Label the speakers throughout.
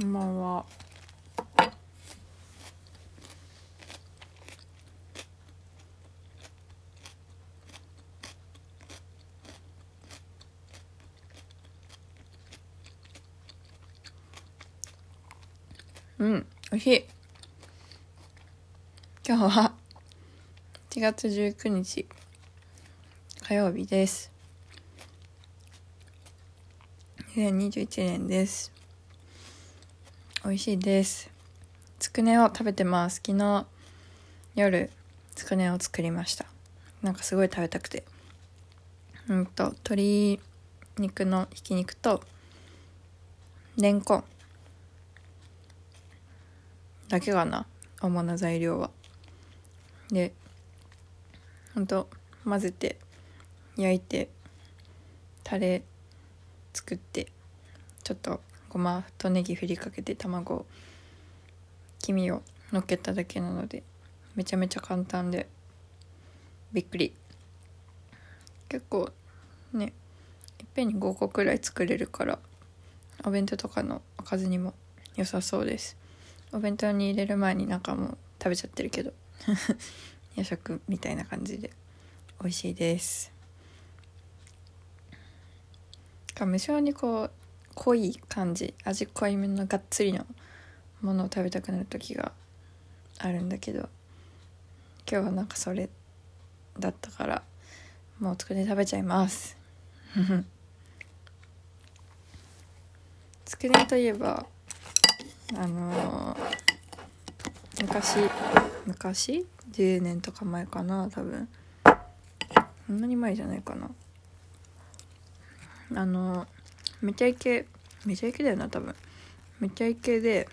Speaker 1: こんばんは。うん、おいしい。今日は1月19日火曜日です。2021年です。美味しいです。つくねを食べてます。昨日夜つくねを作りました。なんかすごい食べたくて。うんと鶏肉のひき肉とレンコンだけかな主な材料は。でほんと混ぜて焼いてタレ作ってちょっとごまとネギ振りかけて卵。黄身をのっけただけなのでめちゃめちゃ簡単でびっくり。結構ねいっぺんに5個くらい作れるからお弁当とかのおかずにも良さそうです。お弁当に入れる前になんかもう食べちゃってるけど 夜食みたいな感じで美味しいです。無性にこう濃い感じ味濃いめのがっつりのものを食べたくなる時があるんだけど今日はなんかそれだったからもうつくね食べちゃいます。つくねといえばあのー昔昔？10年とか前かな多分。そんなに前じゃないかな。あのめちゃイケめちゃイケだよな多分。めちゃイケで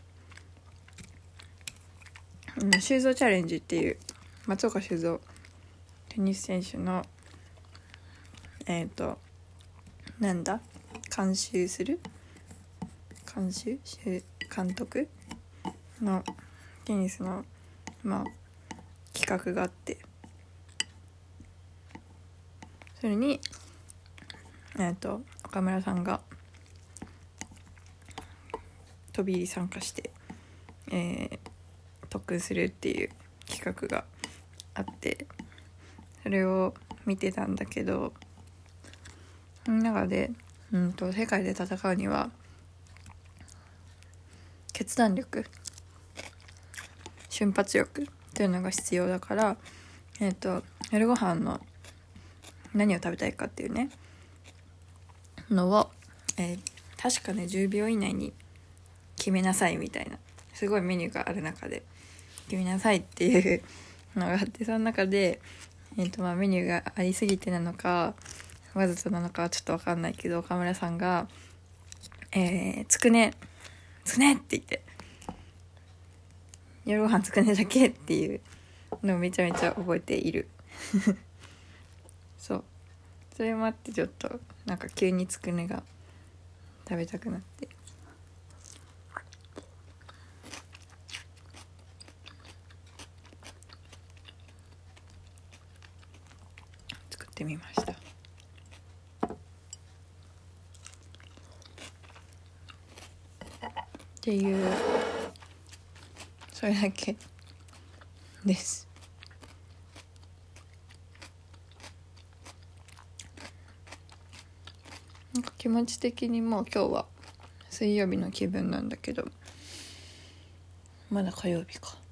Speaker 1: 修造チャレンジっていう松岡修造テニス選手のえっ、となんだ？監修する？監修？修監督？のテニスのまあ企画があって。それにえっ、と岡村さんが飛び入り参加して、えー特訓するっていう企画があってそれを見てたんだけどその中で、うん、と世界で戦うには決断力瞬発力っていうのが必要だからえっ、と夜ご飯の何を食べたいかっていうねのを、えー確かね10秒以内に決めなさいみたいな。すごいメニューがある中で決めなさいっていう のがあってその中で、えーとまあ、メニューがありすぎてなのかわざとなのかはちょっと分かんないけど岡村さんが「えー、つくねつくね!」って言って夜ご飯つくねだけっていうのをめちゃめちゃ覚えている。そう。それもあってちょっとなんか急につくねが食べたくなって作ってみました。っていうそれだけです。なんか気持ち的にもう今日は水曜日の気分なんだけどまだ火曜日か。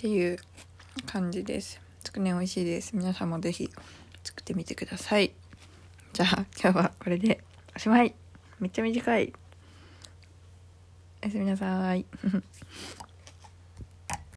Speaker 1: っていう感じです。つくね美味しいです。皆さんもぜひ作ってみてください。じゃあ今日はこれでおしまい。めっちゃ短い。おやすみなさい。